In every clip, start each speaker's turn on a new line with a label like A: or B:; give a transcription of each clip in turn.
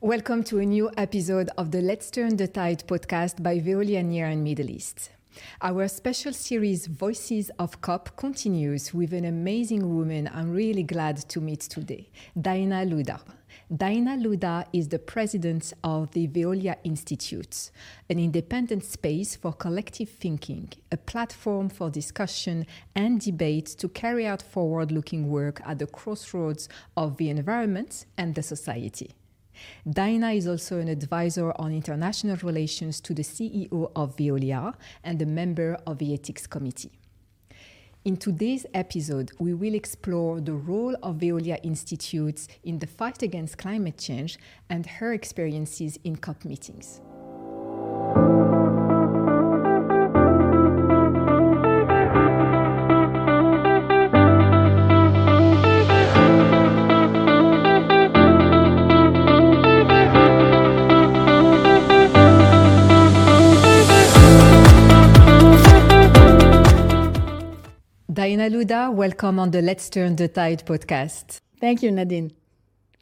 A: Welcome to a new episode of the Let's Turn the Tide podcast by Veolia Near and Middle East. Our special series Voices of COP continues with an amazing woman I'm really glad to meet today, Dinah Louda. Dinah Louda is the president of the Veolia Institute, an independent space for collective thinking, a platform for discussion and debate to carry out forward looking work at the crossroads of the environment and the society. Dinah is also an advisor on international relations to the CEO of Veolia and a member of the ethics committee. In today's episode, we will explore the role of Veolia Institutes in the fight against climate change and her experiences in COP meetings. Dinah Louda, welcome on the Let's Turn the Tide podcast.
B: Thank you, Nadine.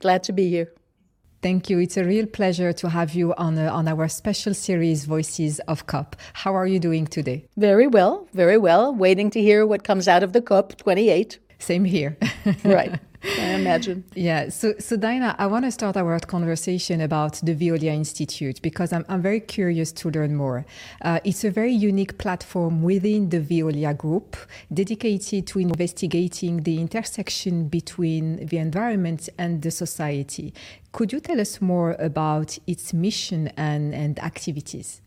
B: Glad to be here.
A: Thank you. It's a real pleasure to have you on, uh, on our special series, Voices of COP. How are you doing today?
B: Very well, very well. Waiting to hear what comes out of the COP 28.
A: Same here.
B: right. Imagine.
A: Yeah. So, so Dinah, I want to start our conversation about the Veolia Institute because I'm, I'm very curious to learn more. Uh, it's a very unique platform within the Veolia group dedicated to investigating the intersection between the environment and the society. Could you tell us more about its mission and, and activities?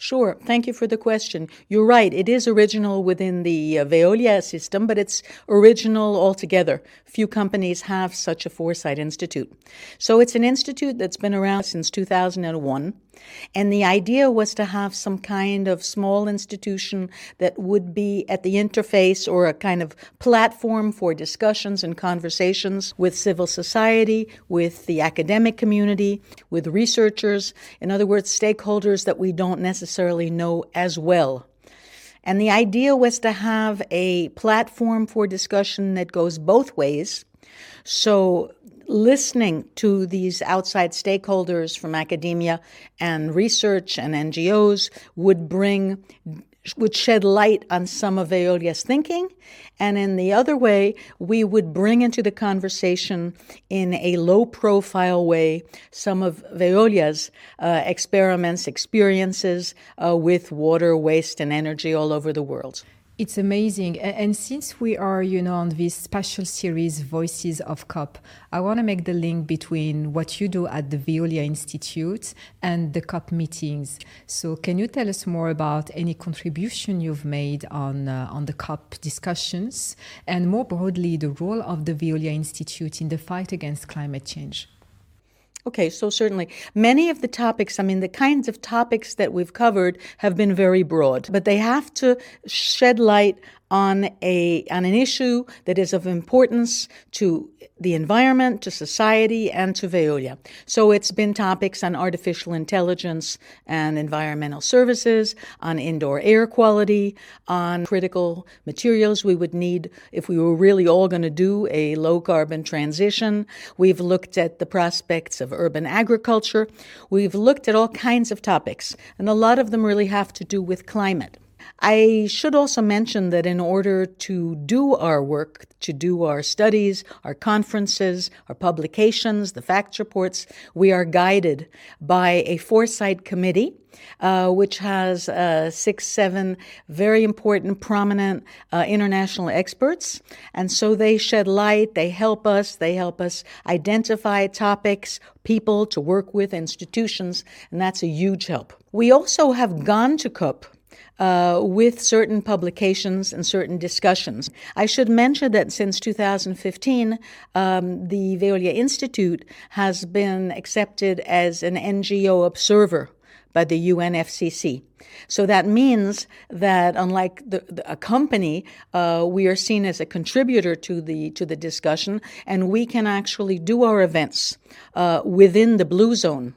B: Sure. Thank you for the question. You're right. It is original within the uh, Veolia system, but it's original altogether. Few companies have such a foresight institute. So it's an institute that's been around since 2001. And the idea was to have some kind of small institution that would be at the interface or a kind of platform for discussions and conversations with civil society, with the academic community, with researchers, in other words, stakeholders that we don't necessarily know as well. And the idea was to have a platform for discussion that goes both ways. So listening to these outside stakeholders from academia and research and NGOs would bring would shed light on some of Veolia's thinking, and in the other way, we would bring into the conversation in a low profile way some of Veolia's uh, experiments, experiences uh, with water, waste, and energy all over the world.
A: It's amazing. And since we are, you know, on this special series, Voices of COP, I want to make the link between what you do at the Veolia Institute and the COP meetings. So can you tell us more about any contribution you've made on, uh, on the COP discussions and more broadly, the role of the Veolia Institute in the fight against climate change?
B: Okay, so certainly. Many of the topics, I mean, the kinds of topics that we've covered have been very broad, but they have to shed light on a on an issue that is of importance to the environment, to society, and to Veolia. So it's been topics on artificial intelligence and environmental services, on indoor air quality, on critical materials we would need if we were really all going to do a low carbon transition. We've looked at the prospects of urban agriculture. We've looked at all kinds of topics, and a lot of them really have to do with climate. I should also mention that in order to do our work, to do our studies, our conferences, our publications, the facts reports, we are guided by a foresight committee. Uh, which has uh, six, seven very important, prominent uh, international experts. And so they shed light, they help us, they help us identify topics, people to work with, institutions, and that's a huge help. We also have gone to COP uh, with certain publications and certain discussions. I should mention that since 2015, um, the Veolia Institute has been accepted as an NGO observer by the UNFCCC. So that means that, unlike the, the, a company, uh, we are seen as a contributor to the to the discussion, and we can actually do our events uh, within the blue zone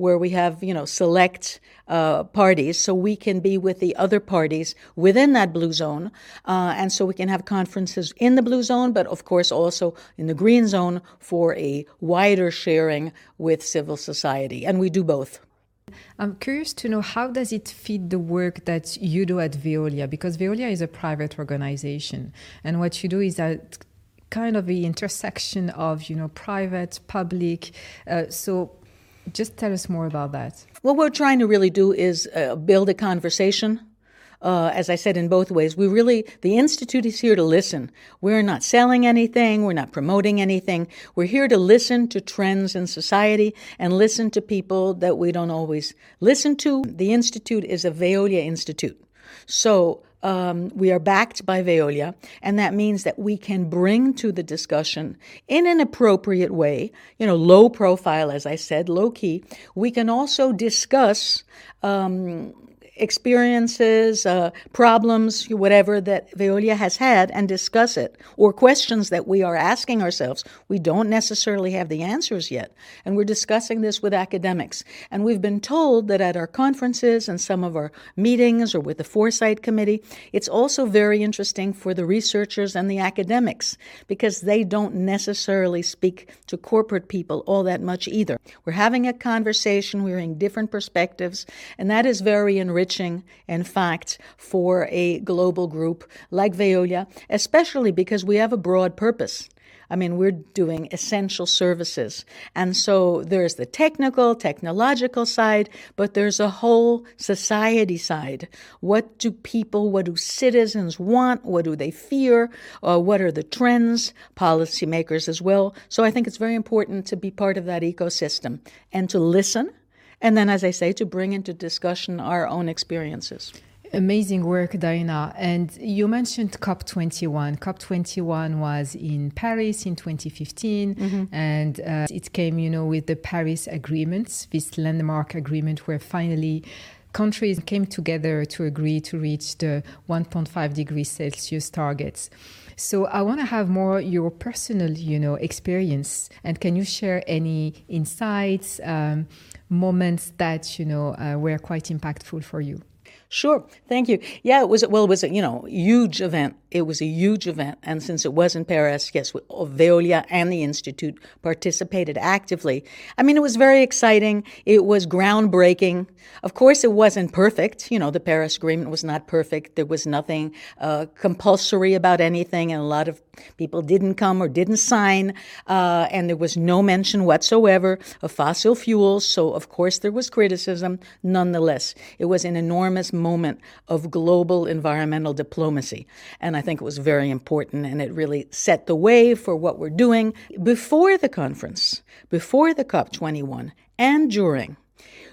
B: where we have, you know, select uh, parties, so we can be with the other parties within that blue zone, uh, and so we can have conferences in the blue zone, but of course also in the green zone for a wider sharing with civil society, and we do both.
A: I'm curious to know how does it fit the work that you do at Veolia because Veolia is a private organization and what you do is at kind of the intersection of you know private public uh, so just tell us more about that
B: what we're trying to really do is uh, build a conversation uh, as I said, in both ways. We really, the Institute is here to listen. We're not selling anything, we're not promoting anything. We're here to listen to trends in society and listen to people that we don't always listen to. The Institute is a Veolia Institute. So, um, we are backed by Veolia, and that means that we can bring to the discussion in an appropriate way, you know, low profile, as I said, low key. We can also discuss um, experiences, uh, problems, whatever that Veolia has had, and discuss it, or questions that we are asking ourselves. We don't necessarily have the answers yet, and we're discussing this with academics. And we've been told that at our conferences and some of our meetings or with the Foresight Committee, it's also very interesting for the researchers and the academics because they don't necessarily speak to corporate people all that much either. We're having a conversation, we're hearing different perspectives, and that is very enriching in fact, for a global group like Veolia, especially because we have a broad purpose. I mean, we're doing essential services. And so there's the technical, technological side, but there's a whole society side. What do people, what do citizens want? What do they fear? Uh, what are the trends? Policymakers as well. So I think it's very important to be part of that ecosystem and to listen and then, as I say, to bring into discussion our own experiences.
A: Amazing work, Diana. And you mentioned COP21. COP21 was in Paris in 2015, mm-hmm. and uh, it came, you know, with the Paris agreements, this landmark agreement where finally countries came together to agree to reach the 1.5 degrees Celsius targets. So I want to have more your personal, you know, experience. And can you share any insights? Um, moments that you know uh, were quite impactful for you?
B: Sure, thank you. Yeah, it was well, it was a you know huge event. It was a huge event, and since it was in Paris, yes, Veolia and the institute participated actively. I mean, it was very exciting. It was groundbreaking. Of course, it wasn't perfect. You know, the Paris Agreement was not perfect. There was nothing uh, compulsory about anything, and a lot of people didn't come or didn't sign. Uh, and there was no mention whatsoever of fossil fuels. So, of course, there was criticism. Nonetheless, it was an enormous moment of global environmental diplomacy. And I think it was very important and it really set the way for what we're doing before the conference, before the COP21, and during.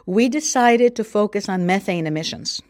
B: We decided to focus on methane emissions.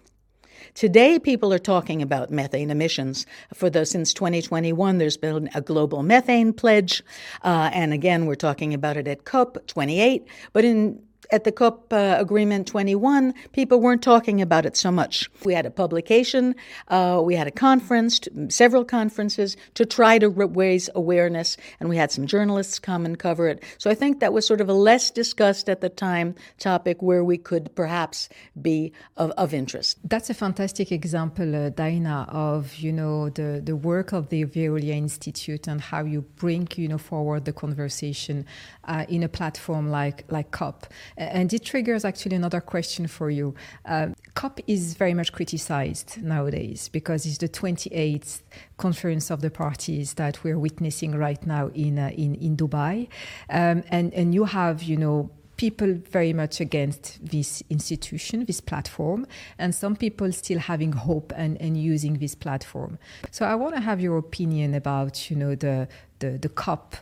B: Today, people are talking about methane emissions. For the since 2021, there's been a global methane pledge, uh, and again, we're talking about it at COP 28. But in at the COP uh, Agreement 21, people weren't talking about it so much. We had a publication, uh, we had a conference, several conferences to try to raise awareness, and we had some journalists come and cover it. So I think that was sort of a less discussed at the time topic where we could perhaps be of, of interest.
A: That's a fantastic example, uh, Diana, of you know the, the work of the Veolia Institute and how you bring you know forward the conversation uh, in a platform like like COP. And it triggers actually another question for you. Uh, COP is very much criticized nowadays because it's the 28th conference of the parties that we're witnessing right now in uh, in, in Dubai, um, and and you have you know people very much against this institution, this platform, and some people still having hope and, and using this platform. So I want to have your opinion about, you know, the the, the COP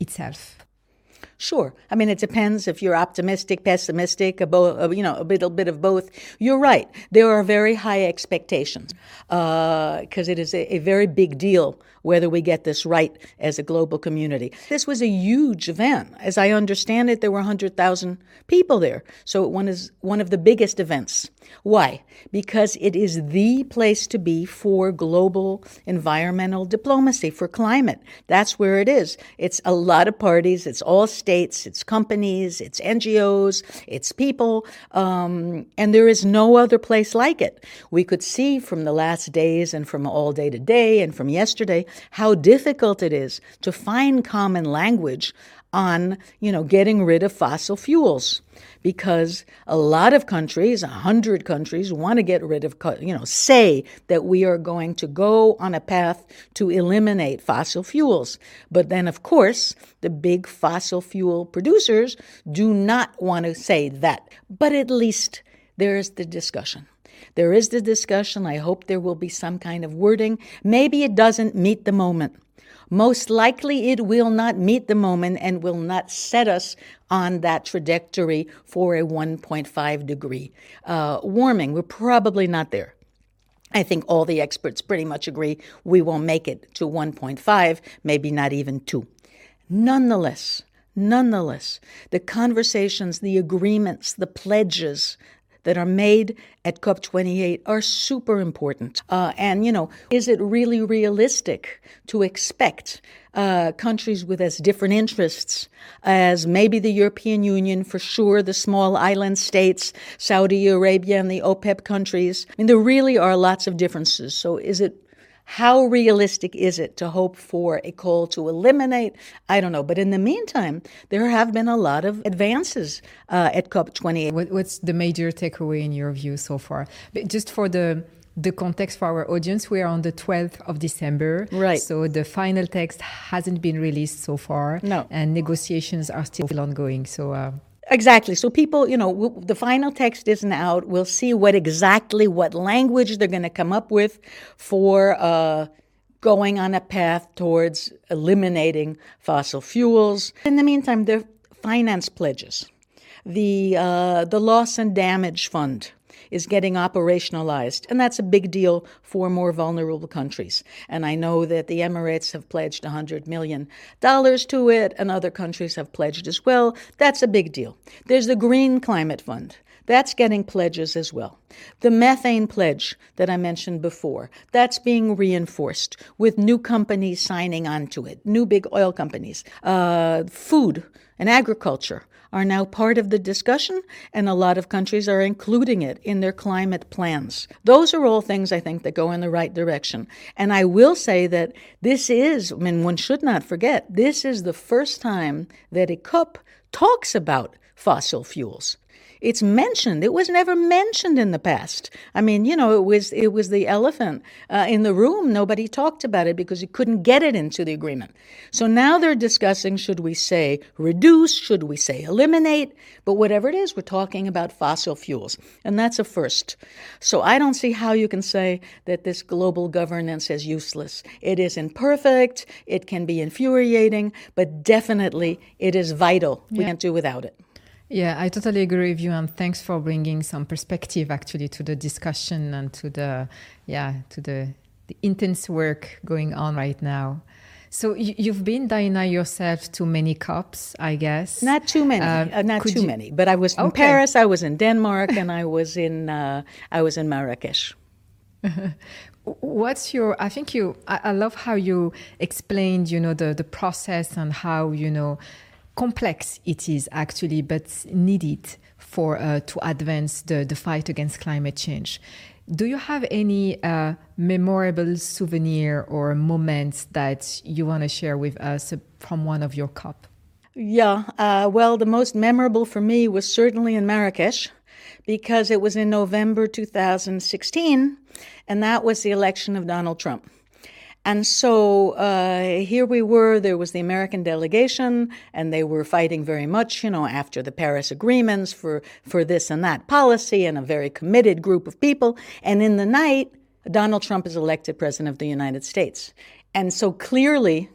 A: itself.
B: Sure. I mean, it depends if you're optimistic, pessimistic, a you know, a little bit of both. You're right. There are very high expectations because uh, it is a, a, very big deal whether we get this right as a global community. This was a huge event. As I understand it, there were 100,000 people there. So one is one of the biggest events. Why? Because it is the place to be for global environmental diplomacy, for climate. That's where it is. It's a lot of parties, it's all states, it's companies, it's NGOs, it's people, um, and there is no other place like it. We could see from the last days and from all day today and from yesterday how difficult it is to find common language on, you know, getting rid of fossil fuels because a lot of countries, a hundred countries, want to get rid of, you know, say that we are going to go on a path to eliminate fossil fuels. But then, of course, the big fossil fuel producers do not want to say that. But at least there's the discussion. There is the discussion. I hope there will be some kind of wording. Maybe it doesn't meet the moment. Most likely, it will not meet the moment and will not set us on that trajectory for a 1.5 degree uh, warming. We're probably not there. I think all the experts pretty much agree we won't make it to 1.5, maybe not even 2. Nonetheless, nonetheless, the conversations, the agreements, the pledges that are made at COP28 are super important. Uh, and, you know, is it really realistic to expect uh, countries with as different interests as maybe the European Union, for sure, the small island states, Saudi Arabia, and the OPEC countries? I mean, there really are lots of differences. So is it how realistic is it to hope for a call to eliminate? I don't know. But in the meantime, there have been a lot of advances uh, at COP28.
A: what's the major takeaway in your view so far? But just for the the context for our audience, we are on the 12th of December.
B: Right.
A: So the final text hasn't been released so far.
B: No.
A: And negotiations are still ongoing. So uh,
B: Exactly. So people, you know, the final text isn't out. We'll see what exactly what language they're going to come up with for uh, going on a path towards eliminating fossil fuels. In the meantime, the finance pledges, the uh, the loss and damage fund is getting operationalized. And that's a big deal for more vulnerable countries. And I know that the Emirates have pledged $100 million to it, and other countries have pledged as well. That's a big deal. There's the Green Climate Fund. That's getting pledges as well. The methane pledge that I mentioned before, that's being reinforced with new companies signing on to it, new big oil companies. Uh, food and agriculture are now part of the discussion, and a lot of countries are including it in their climate plans. Those are all things I think that go in the right direction. And I will say that this is, I mean, one should not forget, this is the first time that a COP talks about fossil fuels. It's mentioned. It was never mentioned in the past. I mean, you know, it was it was the elephant uh, in the room. Nobody talked about it because you couldn't get it into the agreement. So now they're discussing: should we say reduce? Should we say eliminate? But whatever it is, we're talking about fossil fuels, and that's a first. So I don't see how you can say that this global governance is useless. It is imperfect. It can be infuriating, but definitely it is vital. Yeah. We can't do without it.
A: Yeah, I totally agree with you, and thanks for bringing some perspective actually to the discussion and to the yeah to the, the intense work going on right now. So you, have been Diana yourself to many COPs, I guess.
B: Not too many, uh, uh, not too you... many. But I was in okay. Paris, I was in Denmark, and I was in uh, I was in Marrakesh.
A: What's your? I think you. I, I love how you explained, you know, the the process and how you know complex it is actually, but needed for uh, to advance the, the fight against climate change. Do you have any uh, memorable souvenir or moments that you want to share with us from one of your COP?
B: Yeah, uh, well, the most memorable for me was certainly in Marrakesh because it was in November 2016, and that was the election of Donald Trump. And so uh, here we were, there was the American delegation, and they were fighting very much, you know, after the Paris agreements for, for this and that policy, and a very committed group of people. And in the night, Donald Trump is elected president of the United States. And so clearly,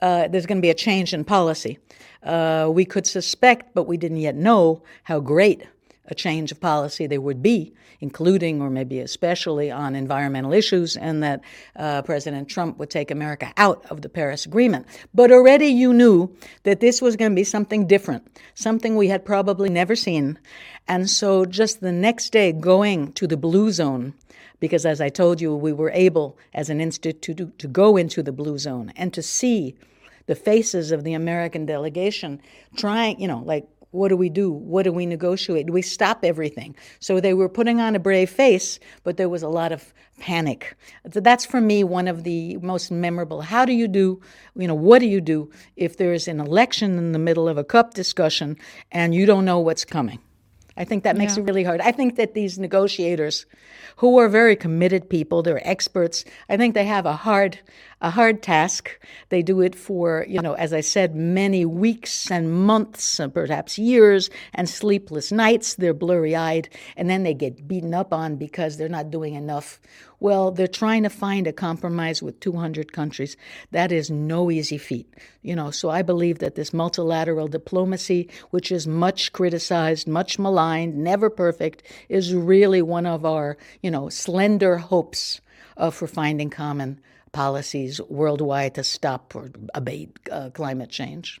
B: uh, there's going to be a change in policy. Uh, we could suspect, but we didn't yet know how great a change of policy there would be, including or maybe especially on environmental issues, and that uh, President Trump would take America out of the Paris Agreement. But already you knew that this was going to be something different, something we had probably never seen. And so just the next day, going to the blue zone, because as I told you, we were able as an institute to go into the blue zone and to see the faces of the American delegation trying, you know, like what do we do? What do we negotiate? Do we stop everything? So they were putting on a brave face, but there was a lot of panic. That's for me one of the most memorable. How do you do, you know, what do you do if there's an election in the middle of a COP discussion and you don't know what's coming? I think that makes yeah. it really hard. I think that these negotiators, who are very committed people, they're experts. I think they have a hard, a hard task. They do it for, you know, as I said, many weeks and months, and perhaps years, and sleepless nights. They're blurry eyed, and then they get beaten up on because they're not doing enough well, they're trying to find a compromise with 200 countries. That is no easy feat. You know, so I believe that this multilateral diplomacy, which is much criticized, much maligned, never perfect, is really one of our, you know, slender hopes uh, for finding common policies worldwide to stop or abate uh, climate change.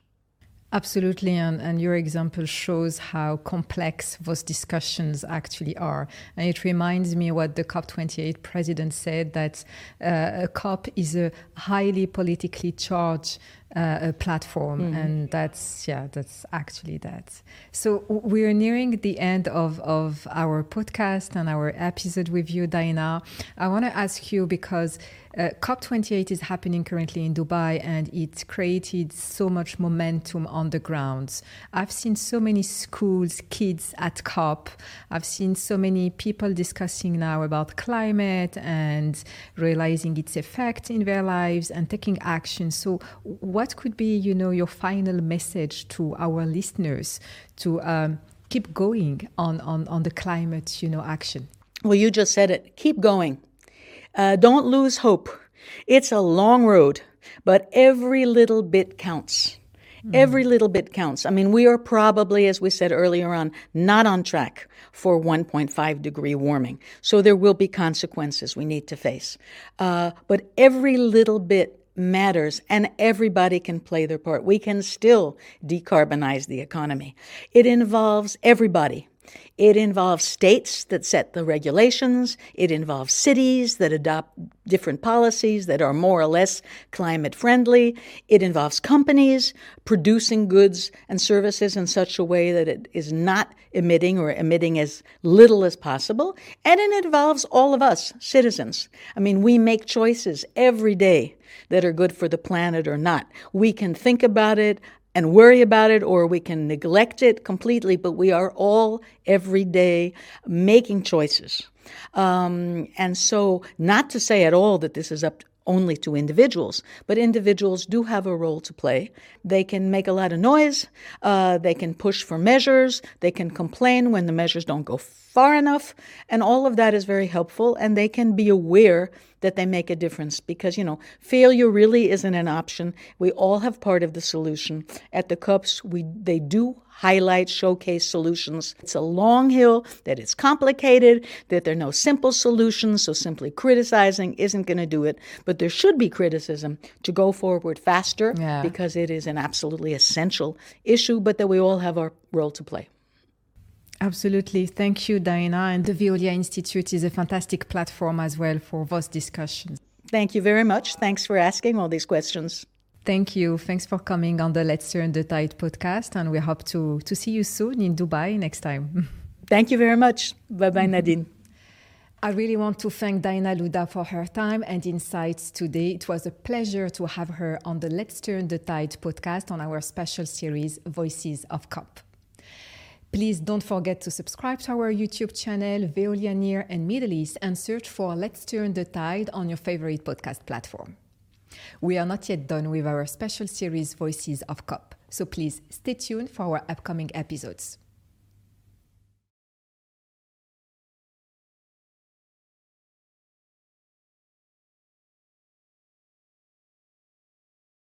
A: Absolutely, and, and your example shows how complex those discussions actually are. And it reminds me what the COP28 president said that uh, a COP is a highly politically charged uh, a platform mm-hmm. and that's yeah that's actually that so we're nearing the end of, of our podcast and our episode with you diana i want to ask you because uh, COP28 is happening currently in Dubai and it created so much momentum on the ground. I've seen so many schools, kids at COP. I've seen so many people discussing now about climate and realizing its effect in their lives and taking action. So, what could be, you know, your final message to our listeners to um, keep going on, on, on the climate, you know, action?
B: Well, you just said it. Keep going. Uh, don't lose hope. It's a long road, but every little bit counts. Mm. Every little bit counts. I mean, we are probably, as we said earlier on, not on track for 1.5 degree warming. So there will be consequences we need to face. Uh, but every little bit matters and everybody can play their part. We can still decarbonize the economy. It involves everybody. It involves states that set the regulations. It involves cities that adopt different policies that are more or less climate friendly. It involves companies producing goods and services in such a way that it is not emitting or emitting as little as possible. And it involves all of us, citizens. I mean, we make choices every day that are good for the planet or not. We can think about it, and worry about it or we can neglect it completely, but we are all every day making choices. Um, and so, not to say at all that this is up only to individuals, but individuals do have a role to play. They can make a lot of noise, uh, they can push for measures, they can complain when the measures don't go far enough, and all of that is very helpful, and they can be aware that they make a difference because, you know, failure really isn't an option. We all have part of the solution. At the COPs, we they do highlight, showcase solutions. It's a long hill, that it's complicated, that there are no simple solutions, so simply criticizing isn't going to do it. But there should be criticism to go forward faster yeah. because it is an absolutely essential issue, but that we all have our role to play.
A: Absolutely. Thank you, Diana. And the Veolia Institute is a fantastic platform as well for those discussions.
B: Thank you very much. Thanks for asking all these questions.
A: Thank you. Thanks for coming on the Let's Turn the Tide podcast. And we hope to, to see you soon in Dubai next time.
B: Thank you very much. Bye bye, Nadine.
A: I really want to thank Diana Louda for her time and insights today. It was a pleasure to have her on the Let's Turn the Tide podcast on our special series, Voices of COP. Please don't forget to subscribe to our YouTube channel, Veolia Near and Middle East, and search for Let's Turn the Tide on your favorite podcast platform. We are not yet done with our special series, Voices of COP, so please stay tuned for our upcoming episodes.